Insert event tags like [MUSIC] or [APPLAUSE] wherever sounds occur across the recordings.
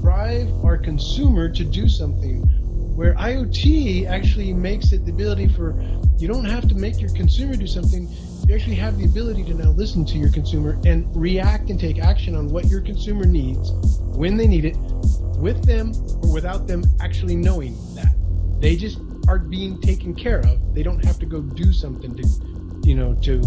drive our consumer to do something where IoT actually makes it the ability for you don't have to make your consumer do something. You actually have the ability to now listen to your consumer and react and take action on what your consumer needs when they need it, with them or without them actually knowing that. They just are being taken care of. They don't have to go do something to, you know, to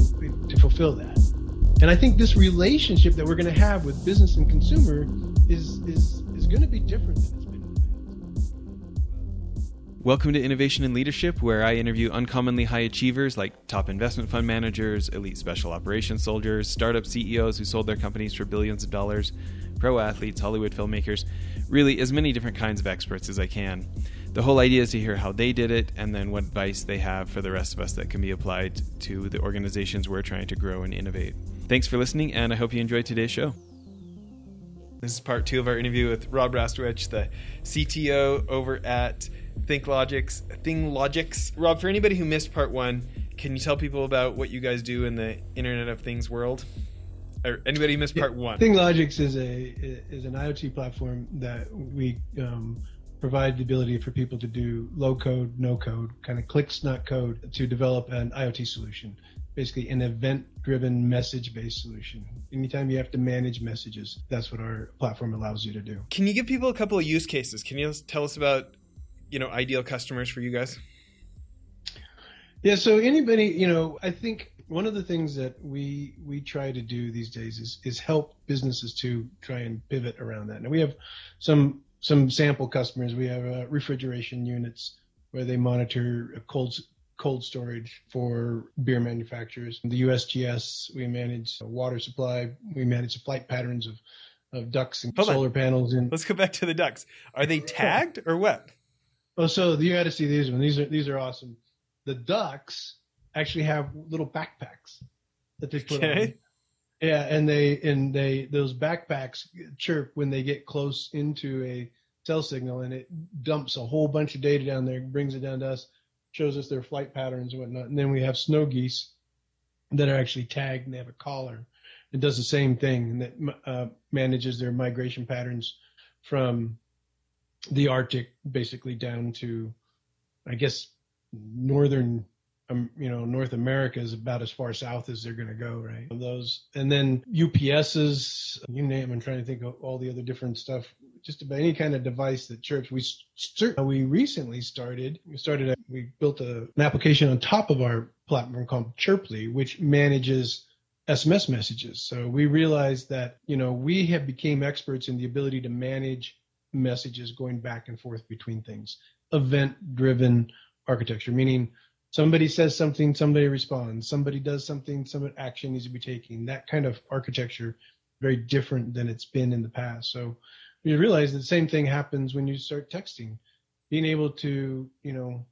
to fulfill that. And I think this relationship that we're going to have with business and consumer is is is going to be different than it's been. in the past. Welcome to Innovation and Leadership, where I interview uncommonly high achievers like top investment fund managers, elite special operations soldiers, startup CEOs who sold their companies for billions of dollars, pro athletes, Hollywood filmmakers, really as many different kinds of experts as I can. The whole idea is to hear how they did it and then what advice they have for the rest of us that can be applied to the organizations we're trying to grow and innovate. Thanks for listening, and I hope you enjoyed today's show. This is part two of our interview with Rob Rastovich, the CTO over at ThinkLogix. ThingLogix. Rob, for anybody who missed part one, can you tell people about what you guys do in the Internet of Things world? Or anybody who missed part one? ThingLogix is a is an IoT platform that we um, provide the ability for people to do low code, no code, kind of clicks not code to develop an IoT solution. Basically, an event-driven, message-based solution. Anytime you have to manage messages, that's what our platform allows you to do. Can you give people a couple of use cases? Can you tell us about, you know, ideal customers for you guys? Yeah, so anybody, you know, I think one of the things that we we try to do these days is is help businesses to try and pivot around that. Now we have some some sample customers. We have uh, refrigeration units where they monitor cold cold storage for beer manufacturers. The USGS, we manage water supply. We manage the flight patterns of of ducts and Hold on. solar panels. And Let's go back to the ducks. Are they tagged or what? oh, so you got to see these ones. These are these are awesome. The ducks actually have little backpacks that they put on. Okay. Yeah, and they and they those backpacks chirp when they get close into a cell signal, and it dumps a whole bunch of data down there, brings it down to us, shows us their flight patterns and whatnot. And then we have snow geese that are actually tagged and they have a collar. and does the same thing and that uh, manages their migration patterns from the Arctic basically down to, I guess, northern um, you know, North America is about as far south as they're going to go, right? Those, and then UPSs, you name. I'm trying to think of all the other different stuff. Just about any kind of device that chirps. We st- we recently started. We started. A, we built a, an application on top of our platform called Chirply, which manages SMS messages. So we realized that you know we have became experts in the ability to manage messages going back and forth between things. Event-driven architecture, meaning somebody says something, somebody responds. Somebody does something, some action needs to be taken. That kind of architecture, very different than it's been in the past. So you realize the same thing happens when you start texting. Being able to, you know,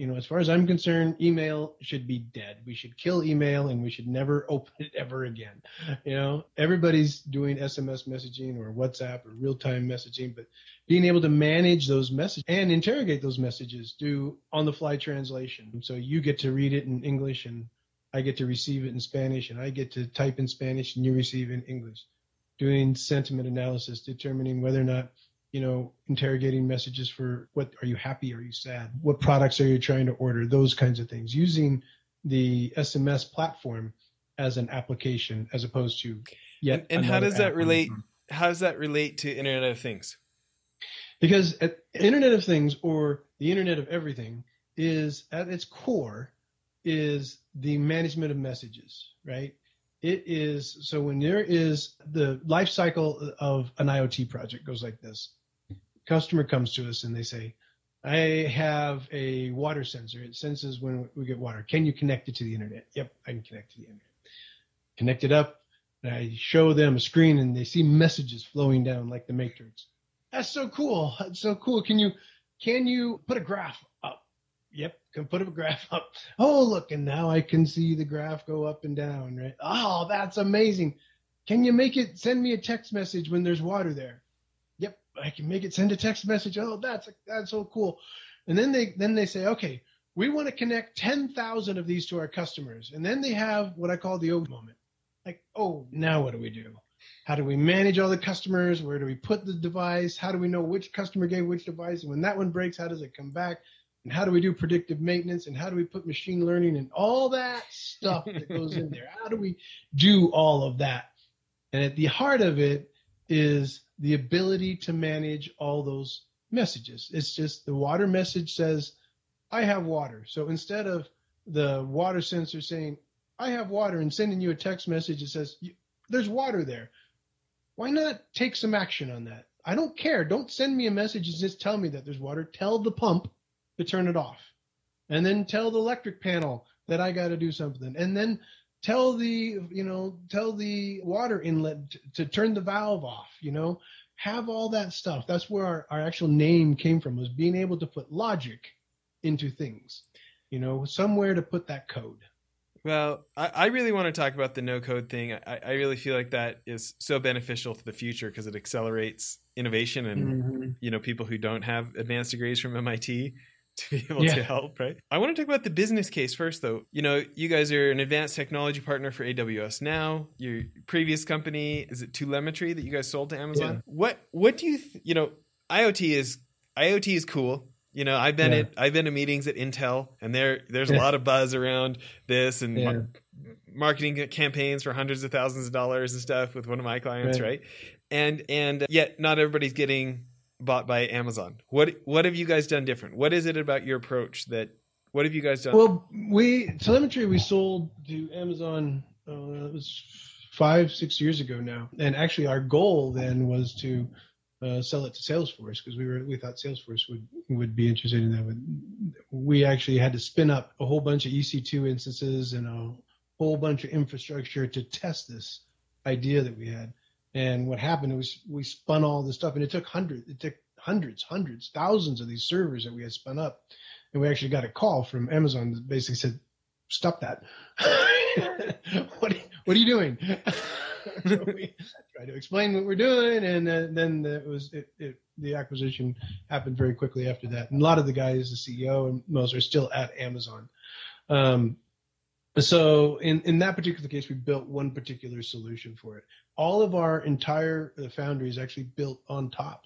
you know, as far as I'm concerned, email should be dead. We should kill email and we should never [LAUGHS] open it ever again. You know, everybody's doing SMS messaging or WhatsApp or real time messaging, but being able to manage those messages and interrogate those messages, do on the fly translation. So you get to read it in English and I get to receive it in Spanish and I get to type in Spanish and you receive in English. Doing sentiment analysis, determining whether or not you know, interrogating messages for what are you happy? Are you sad? What products are you trying to order? Those kinds of things. Using the SMS platform as an application as opposed to yet. And, and how does that relate? How does that relate to Internet of Things? Because at Internet of Things or the Internet of Everything is at its core is the management of messages, right? It is so when there is the life cycle of an IoT project goes like this. Customer comes to us and they say, I have a water sensor. It senses when we get water. Can you connect it to the internet? Yep, I can connect to the internet. Connect it up. And I show them a screen and they see messages flowing down like the matrix. That's so cool. That's so cool. Can you can you put a graph up? Yep, can put a graph up. Oh, look, and now I can see the graph go up and down, right? Oh, that's amazing. Can you make it send me a text message when there's water there? Yep, I can make it send a text message. Oh, that's that's so cool. And then they then they say, okay, we want to connect 10,000 of these to our customers. And then they have what I call the oh moment. Like, oh, now what do we do? How do we manage all the customers? Where do we put the device? How do we know which customer gave which device? And when that one breaks, how does it come back? And how do we do predictive maintenance? And how do we put machine learning and all that stuff that goes in there? How do we do all of that? And at the heart of it is the ability to manage all those messages. It's just the water message says, I have water. So instead of the water sensor saying, I have water and sending you a text message that says, there's water there. Why not take some action on that? I don't care. Don't send me a message and just tell me that there's water. Tell the pump to turn it off. And then tell the electric panel that I got to do something. And then tell the, you know, tell the water inlet to, to turn the valve off, you know, have all that stuff. That's where our, our actual name came from was being able to put logic into things, you know, somewhere to put that code. Well, I, I really want to talk about the no code thing. I, I really feel like that is so beneficial to the future because it accelerates innovation and mm-hmm. you know people who don't have advanced degrees from MIT [LAUGHS] to be able yeah. to help, right? I want to talk about the business case first, though. You know, you guys are an advanced technology partner for AWS now. Your previous company is it 2lemetry that you guys sold to Amazon? Yeah. What What do you th- you know? IoT is IoT is cool. You know, I've been yeah. at I've been to meetings at Intel, and there there's a lot of buzz around this and mar- marketing campaigns for hundreds of thousands of dollars and stuff with one of my clients, right? right? And and yet not everybody's getting bought by Amazon. What what have you guys done different? What is it about your approach that what have you guys done? Well, we 2lemetry we sold to Amazon. Uh, it was five six years ago now, and actually our goal then was to uh, sell it to Salesforce because we were we thought Salesforce would would be interested in that. We actually had to spin up a whole bunch of EC2 instances and a whole bunch of infrastructure to test this idea that we had. And what happened was we spun all this stuff, and it took hundreds, it took hundreds, hundreds, thousands of these servers that we had spun up, and we actually got a call from Amazon that basically said, "Stop that! [LAUGHS] what what are you doing?" [LAUGHS] so we tried to explain what we're doing, and then, then it was it, it, the acquisition happened very quickly after that. And a lot of the guys, the CEO and most, are still at Amazon. Um, so in in that particular case, we built one particular solution for it. All of our entire uh, foundry is actually built on top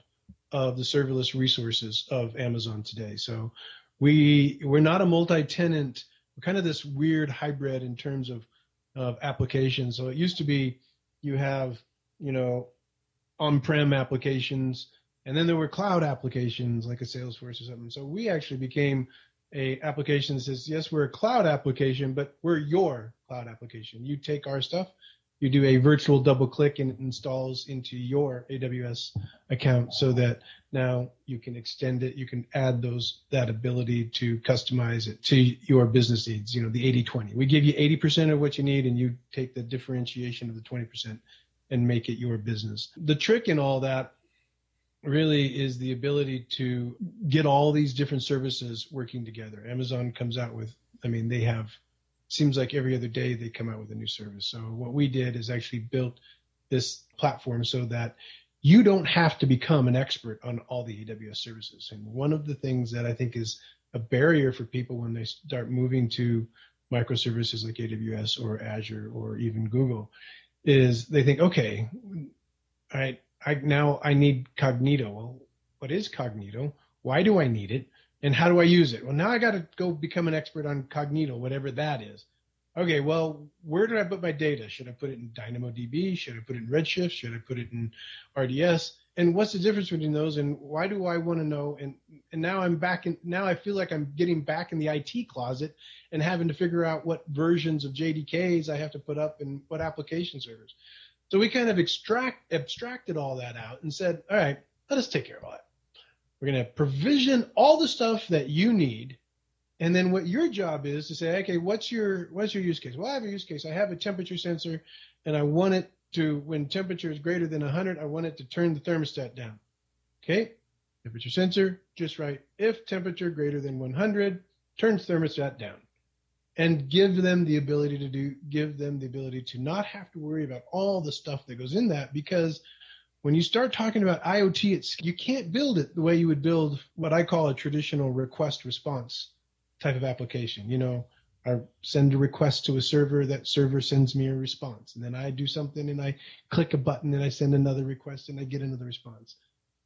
of the serverless resources of Amazon today. So we we're not a multi-tenant. We're kind of this weird hybrid in terms of of applications. So it used to be you have you know on-prem applications, and then there were cloud applications like a Salesforce or something. So we actually became a application that says, yes, we're a cloud application, but we're your cloud application. You take our stuff, you do a virtual double click and it installs into your AWS account so that now you can extend it. You can add those, that ability to customize it to your business needs, you know, the 80, 20. We give you 80% of what you need and you take the differentiation of the 20% and make it your business. The trick in all that really is the ability to get all these different services working together. Amazon comes out with, I mean, they have, seems like every other day they come out with a new service. So what we did is actually built this platform so that you don't have to become an expert on all the AWS services. And one of the things that I think is a barrier for people when they start moving to microservices like AWS or Azure or even Google is they think, okay, all right, I now I need Cognito. Well, what is Cognito? Why do I need it? And how do I use it? Well, now I got to go become an expert on Cognito, whatever that is. Okay, well, where do I put my data? Should I put it in DynamoDB? Should I put it in Redshift? Should I put it in RDS? And what's the difference between those? And why do I want to know? And and now I'm back in. Now I feel like I'm getting back in the IT closet and having to figure out what versions of JDKs I have to put up and what application servers. So we kind of extract abstracted all that out and said, all right, let us take care of all that. We're going to provision all the stuff that you need. And then what your job is to say, okay, what's your what's your use case? Well, I have a use case. I have a temperature sensor and I want it to when temperature is greater than 100, I want it to turn the thermostat down. Okay? Temperature sensor, just right. If temperature greater than 100, turns thermostat down and give them the ability to do give them the ability to not have to worry about all the stuff that goes in that because when you start talking about IoT it's you can't build it the way you would build what I call a traditional request response type of application you know I send a request to a server, that server sends me a response. And then I do something and I click a button and I send another request and I get another response.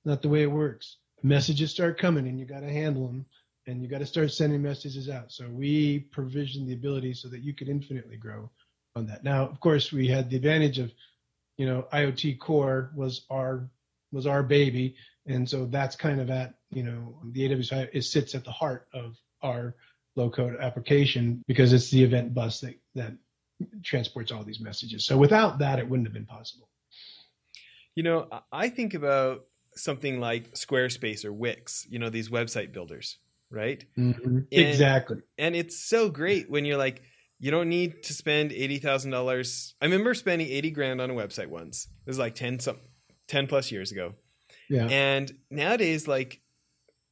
Not the way it works. Messages start coming and you got to handle them and you got to start sending messages out. So we provision the ability so that you could infinitely grow on that. Now, of course, we had the advantage of, you know, IoT Core was our was our baby, and so that's kind of at you know the AWS it sits at the heart of our low code application because it's the event bus that that transports all these messages. So without that, it wouldn't have been possible. You know, I think about something like Squarespace or Wix. You know, these website builders, right? Mm-hmm. And, exactly. And it's so great when you're like, you don't need to spend eighty thousand dollars. I remember spending eighty grand on a website once. It was like ten some ten plus years ago. Yeah. And nowadays, like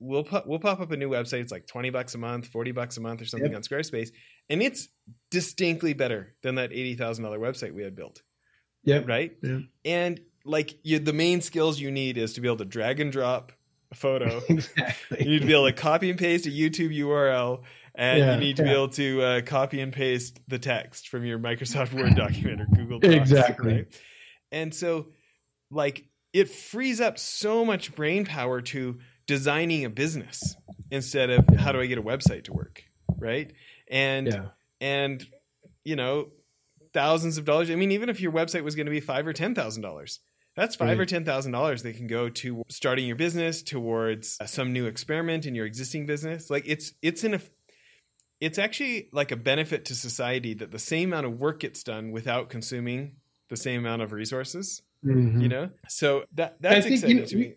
we'll pop, we'll pop up a new website. It's like twenty bucks a month, forty bucks a month, or something yep. on Squarespace, and it's distinctly better than that eighty thousand dollar website we had built. Yeah. Right. Yeah. And like you, the main skills you need is to be able to drag and drop photo. [LAUGHS] exactly. You need to be able to copy and paste a YouTube URL and yeah, you need to yeah. be able to uh, copy and paste the text from your Microsoft [LAUGHS] Word document or Google Docs. Exactly. Right? And so, like, it frees up so much brain power to designing a business instead of how do I get a website to work, right? And yeah. and you know, thousands of dollars. I mean, even if your website was going to be five or ten thousand dollars, that's five right. or ten thousand dollars they can go to starting your business, towards uh, some new experiment in your existing business. Like it's it's in a it's actually like a benefit to society that the same amount of work gets done without consuming the same amount of resources. Mm-hmm. You know, so that that's exciting you know, to me.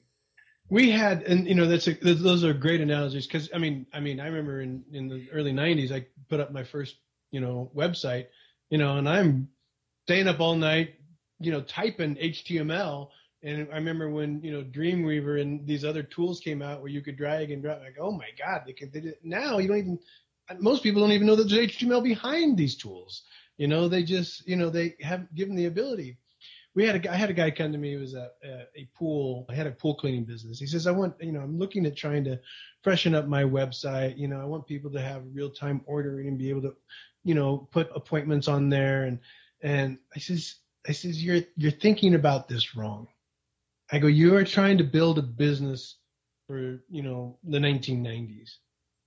We had, and you know, that's a, those are great analogies because I mean, I mean, I remember in in the early '90s, I put up my first, you know, website, you know, and I'm staying up all night, you know, typing HTML. And I remember when you know Dreamweaver and these other tools came out where you could drag and drop. Like, oh my God, they can. They did, now you don't even most people don't even know that there's HTML behind these tools. You know, they just, you know, they have given the ability. We had a, I had a guy come to me who was a, a, a pool, I had a pool cleaning business. He says, I want, you know, I'm looking at trying to freshen up my website. You know, I want people to have real time ordering and be able to, you know, put appointments on there. And, and I says, I says, you're, you're thinking about this wrong. I go, you are trying to build a business for, you know, the 1990s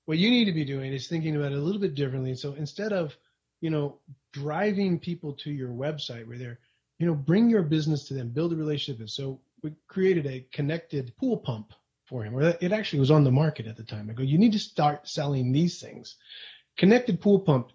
what you need to be doing is thinking about it a little bit differently. So instead of, you know, driving people to your website where they're, you know, bring your business to them, build a relationship. So we created a connected pool pump for him, or it actually was on the market at the time. I go, you need to start selling these things. Connected pool pump,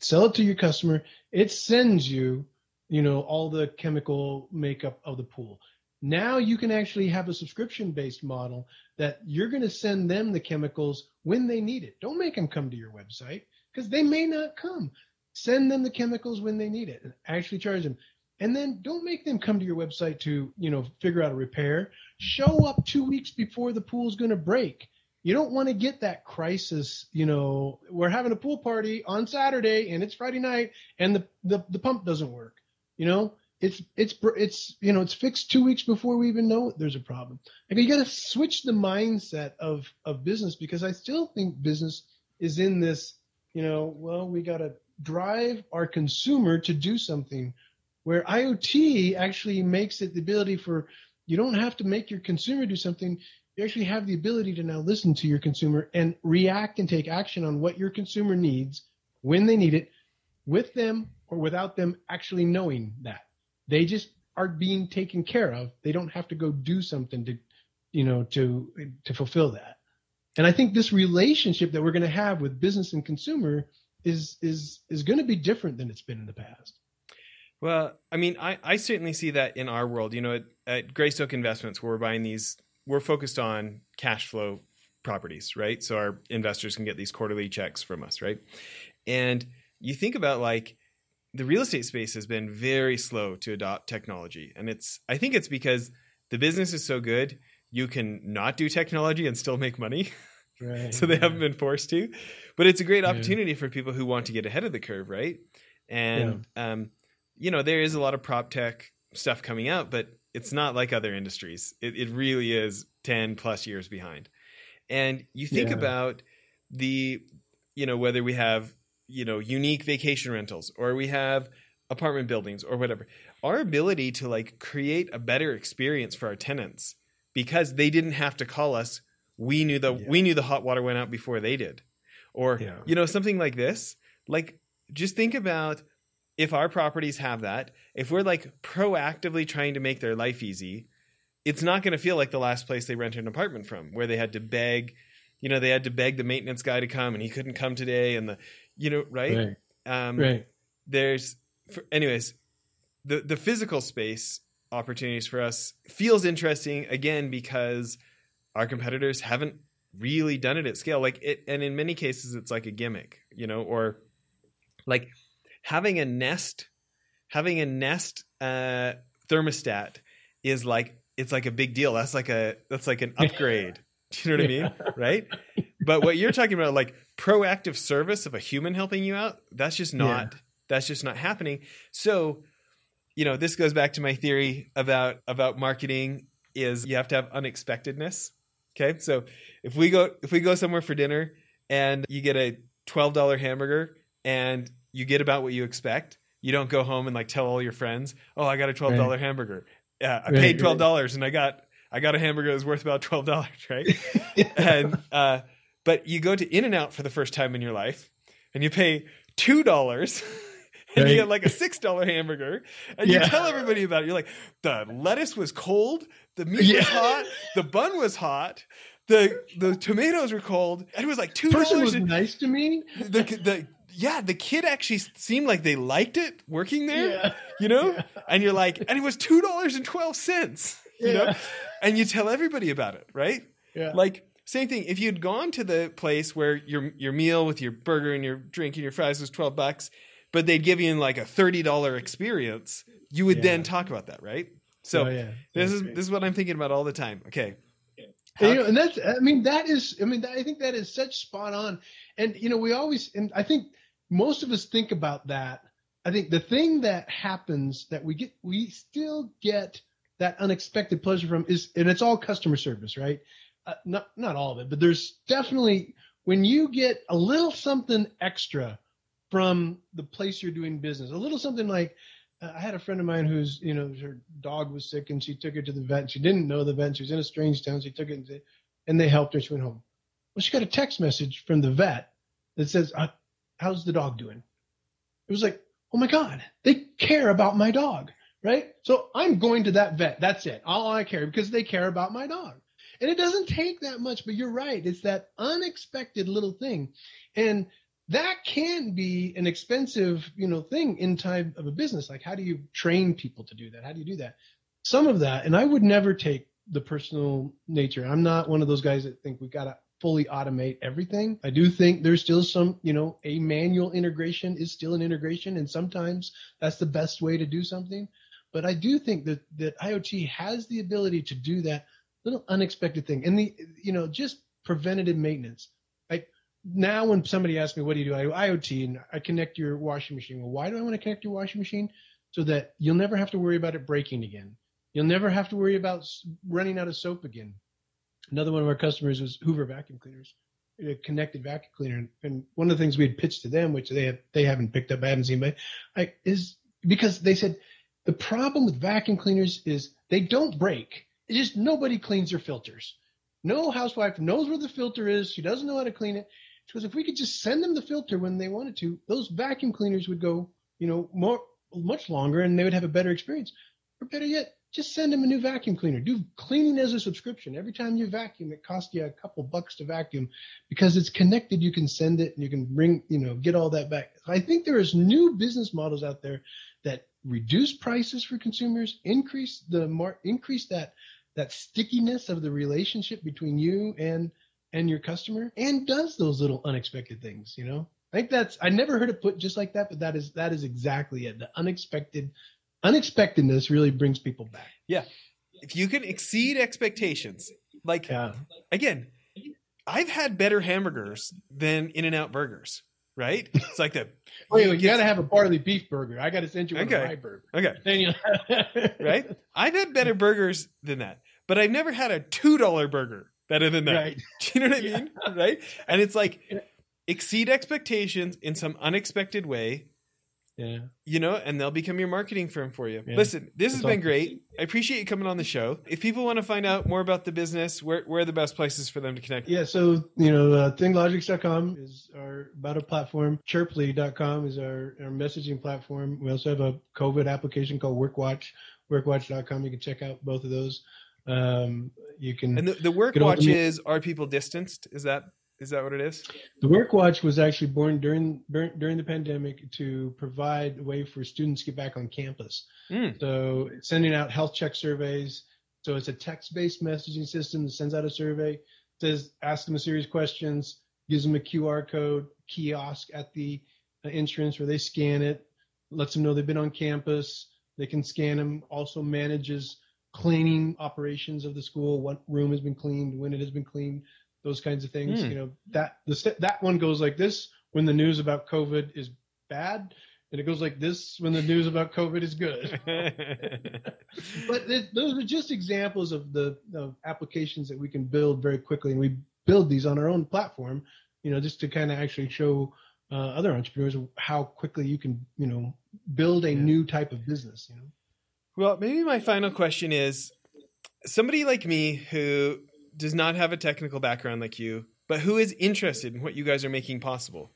sell it to your customer. It sends you, you know, all the chemical makeup of the pool. Now you can actually have a subscription based model that you're going to send them the chemicals when they need it. Don't make them come to your website because they may not come. Send them the chemicals when they need it and actually charge them. And then don't make them come to your website to, you know, figure out a repair. Show up two weeks before the pool's going to break. You don't want to get that crisis, you know, we're having a pool party on Saturday and it's Friday night and the, the, the pump doesn't work. You know, it's it's it's you know it's fixed two weeks before we even know there's a problem. Like you got to switch the mindset of of business because I still think business is in this. You know, well, we got to drive our consumer to do something. Where IoT actually makes it the ability for you don't have to make your consumer do something. You actually have the ability to now listen to your consumer and react and take action on what your consumer needs when they need it, with them or without them actually knowing that. They just are being taken care of. They don't have to go do something to, you know, to to fulfill that. And I think this relationship that we're going to have with business and consumer is is is going to be different than it's been in the past. Well, I mean, I, I certainly see that in our world. You know, at, at Greystoke Investments, where we're buying these, we're focused on cash flow properties, right? So our investors can get these quarterly checks from us, right? And you think about like the real estate space has been very slow to adopt technology. And it's I think it's because the business is so good, you can not do technology and still make money. Right. [LAUGHS] so they haven't been forced to. But it's a great opportunity yeah. for people who want to get ahead of the curve, right? And yeah. um, you know, there is a lot of prop tech stuff coming out, but it's not like other industries. It, it really is 10 plus years behind. And you think yeah. about the, you know, whether we have you know unique vacation rentals or we have apartment buildings or whatever our ability to like create a better experience for our tenants because they didn't have to call us we knew the Yeah. we knew the hot water went out before they did or Yeah. you know something like this like just think about if our properties have that if we're like proactively trying to make their life easy it's not going to feel like the last place they rented an apartment from where they had to beg you know they had to beg the maintenance guy to come and he couldn't come today and the you know right, Right. um Right. there's for, anyways the the physical space opportunities for us feels interesting again because our competitors haven't really done it at scale like it and in many cases it's like a gimmick you know or like having a nest having a nest uh thermostat is like it's like a big deal that's like a that's like an [LAUGHS] upgrade [LAUGHS] do you know what i mean? Right? But what you're talking about like proactive service of a human helping you out that's just not that's just not happening. So you know this goes back to my theory about about marketing is you have to have unexpectedness. Okay? So if we go if we go somewhere for dinner and you get a $12 hamburger and you get about what you expect you don't go home and like tell all your friends oh i got a $12 Right. hamburger. Yeah i Right, paid $12 and i got i got a hamburger that was worth about $12 right [LAUGHS] and uh, but you go to In and Out for the first time in your life, and you pay two dollars, [LAUGHS] and you get like a six dollar hamburger, and you tell everybody about it. You're like, the lettuce was cold, the meat Yeah. was hot, the bun was hot, the the tomatoes were cold, and it was like two dollars. Person was dollars. nice to me. The the yeah, the kid actually seemed like they liked it working there, Yeah. you know. And you're like, and it was two dollars and twelve cents, [LAUGHS] you know. And you tell everybody about it, right? Yeah. Like same thing. If you'd gone to the place where your your meal with your burger and your drink and your fries was twelve bucks, but they'd give you like a thirty dollar experience, you would Yeah. then talk about that, right? So Oh, yeah. this is this is what I'm thinking about all the time. Okay. And, you know, and that's I mean that is I mean I think that is such spot on. And you know we always and I think most of us think about that. I think the thing that happens that we get we still get that unexpected pleasure from is and it's all customer service, right? Uh, not not all of it, but there's definitely when you get a little something extra from the place you're doing business, a little something like uh, I had a friend of mine who's, you know, her dog was sick and she took her to the vet. She didn't know the vet. She was in a strange town. She took it and, and they helped her. She went home. Well, she got a text message from the vet that says, uh, How's the dog doing? It was like, Oh my God, they care about my dog, right? So I'm going to that vet. That's it. All I care because they care about my dog. And it doesn't take that much, but you're right. It's that unexpected little thing. And that can be an expensive, you know, thing in time of a business. Like, how do you train people to do that? How do you do that? Some of that, and I would never take the personal nature. I'm not one of those guys that think we've got to fully automate everything. I do think there's still some, you know, a manual integration is still an integration, and sometimes that's the best way to do something. But I do think that that IoT has the ability to do that little unexpected thing, and the, you know, just preventative maintenance. Like now, when somebody asks me, "What do you do?" I do IoT, and I connect your washing machine. Well, why do I want to connect your washing machine? So that you'll never have to worry about it breaking again. You'll never have to worry about running out of soap again. Another one of our customers was Hoover vacuum cleaners, a connected vacuum cleaner. And one of the things we had pitched to them, which they have, they haven't picked up, I haven't seen, but I, is because they said the problem with vacuum cleaners is they don't break. It's just nobody cleans their filters. No housewife knows where the filter is. She doesn't know how to clean it. Because if we could just send them the filter when they wanted to, those vacuum cleaners would go, you know, more much longer and they would have a better experience. Or better yet, just send them a new vacuum cleaner. Do cleaning as a subscription. Every time you vacuum, it costs you a couple bucks to vacuum because it's connected. You can send it and you can bring, you know, get all that back. I think there is new business models out there that reduce prices for consumers, increase the mar- increase that that stickiness of the relationship between you and and your customer, and does those little unexpected things. You know, I think that's I never heard it put just like that, but that is that is exactly it. The unexpected unexpectedness really brings people back. Yeah, if you can exceed expectations, like Yeah. again, I've had better hamburgers than In and Out burgers, right? It's like the Wait, [LAUGHS] wait, you got to have a barley beef burger. I got to send you one Okay. of my burgers. okay, Then you [LAUGHS] right? I've had better burgers than that, but I've never had a two dollar burger better than that. Right. [LAUGHS] Do you know what I mean? Right? And it's like exceed expectations in some unexpected way Yeah. you know, and they'll become your marketing firm for you. Yeah. Listen, this has been great. I appreciate you coming on the show. If people want to find out more about the business, where, where are the best places for them to connect? Yeah, so you know, uh, thinglogix.com is our about a platform. Chirply.com is our, our messaging platform. We also have a COVID application called WorkWatch. Workwatch.com. You can check out both of those. Um, you can. And the, the work Get ahold watch of me. is are people distanced? Is that is that what it is? The Work Watch was actually born during during the pandemic to provide a way for students to get back on campus. Mm. So sending out health check surveys. So it's a text-based messaging system that sends out a survey, says ask them a series of questions, gives them a QR code kiosk at the uh, entrance where they scan it, lets them know they've been on campus. They can scan them. Also manages cleaning operations of the school, what room has been cleaned, when it has been cleaned, those kinds of things. Hmm. You know that the st- that one goes like this when the news about COVID is bad, and it goes like this when the news about COVID is good. [LAUGHS] but th- those are just examples of the of applications that we can build very quickly, and we build these on our own platform. You know, just to kind of actually show uh, other entrepreneurs how quickly you can, you know, build a Yeah. new type of business. You know. well, maybe my final question is somebody like me who does not have a technical background like you, but who is interested in what you guys are making possible.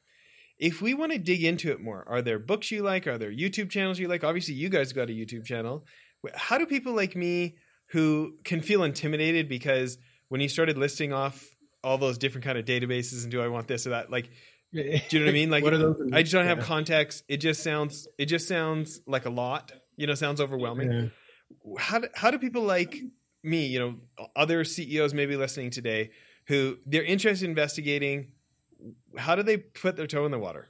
If we want to dig into it more, are there books you like? Are there YouTube channels you like? Obviously, you guys got a YouTube channel. How do people like me who can feel intimidated because when you started listing off all those different kind of databases and do I want this or that, like Do you know what I mean? [LAUGHS] Like, what? I just don't have Yeah. context. It just sounds it just sounds like a lot. You know, sounds overwhelming. Yeah. How do, how do people like me, you know, other CEOs maybe listening today who they're interested in investigating how do they put their toe in the water?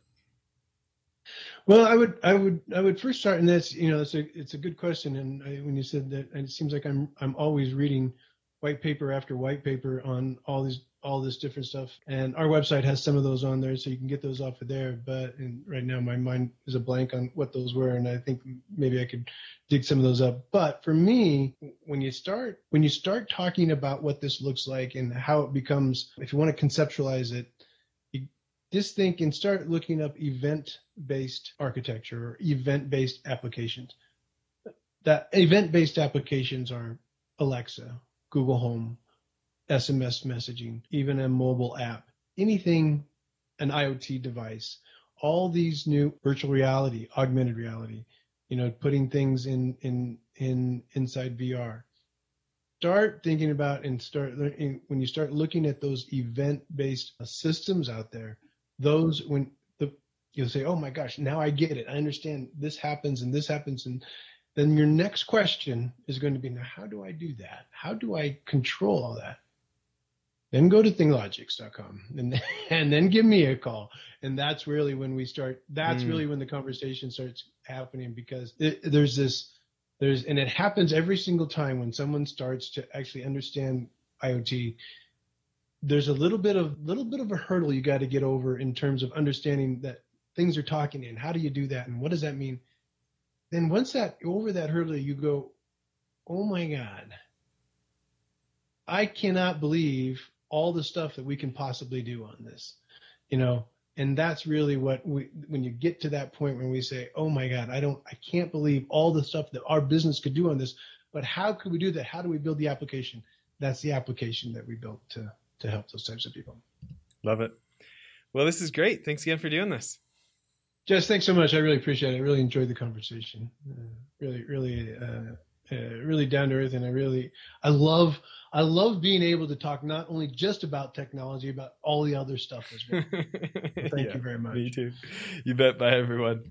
Well, I would, I would, I would first start, and that's you know, it's a, it's a good question. And I, when you said that, it seems like I'm, I'm always reading white paper after white paper on all these, all this different stuff. And our website has some of those on there, so you can get those off of there. But right now, my mind is a blank on what those were, and I think maybe I could dig some of those up. But for me, when you start, when you start talking about what this looks like and how it becomes, if you want to conceptualize it, just think and start looking up event based architecture or event based applications. That event based applications are Alexa, Google Home, SMS messaging, even a mobile app, anything, an IoT device, all these new virtual reality, augmented reality, you know, putting things in in in inside VR. Start thinking about and start when you start looking at those event based systems out there those when the you'll say oh my gosh now i get it. I understand this happens and this happens and then your next question is going to be now how do i do that? How do i control all that then go to thinglogix.com and, [LAUGHS] and then give me a call. And that's really when we start that's Mm. really when the conversation starts happening because it, there's this there's and it happens every single time when someone starts to actually understand iot there's a little bit of little bit of a hurdle you got to get over in terms of understanding that things are talking and how do you do that and what does that mean? Then once that over that hurdle you go oh my god. I cannot believe all the stuff that we can possibly do on this you know and that's really what we when you get to that point when we say oh my god i don't i can't believe all the stuff that our business could do on this but how could we do that how do we build the application that's the application that we built to to help those types of people. Love it. Well, this is great. Thanks again for doing this. Jess, thanks so much. I really appreciate it. I really enjoyed the conversation. Uh, really, really, uh, uh, really down to earth, and I really, I love, I love being able to talk not only just about technology, but all the other stuff as well. [LAUGHS] Thank Yeah, you very much. Me too. You bet. Bye, everyone.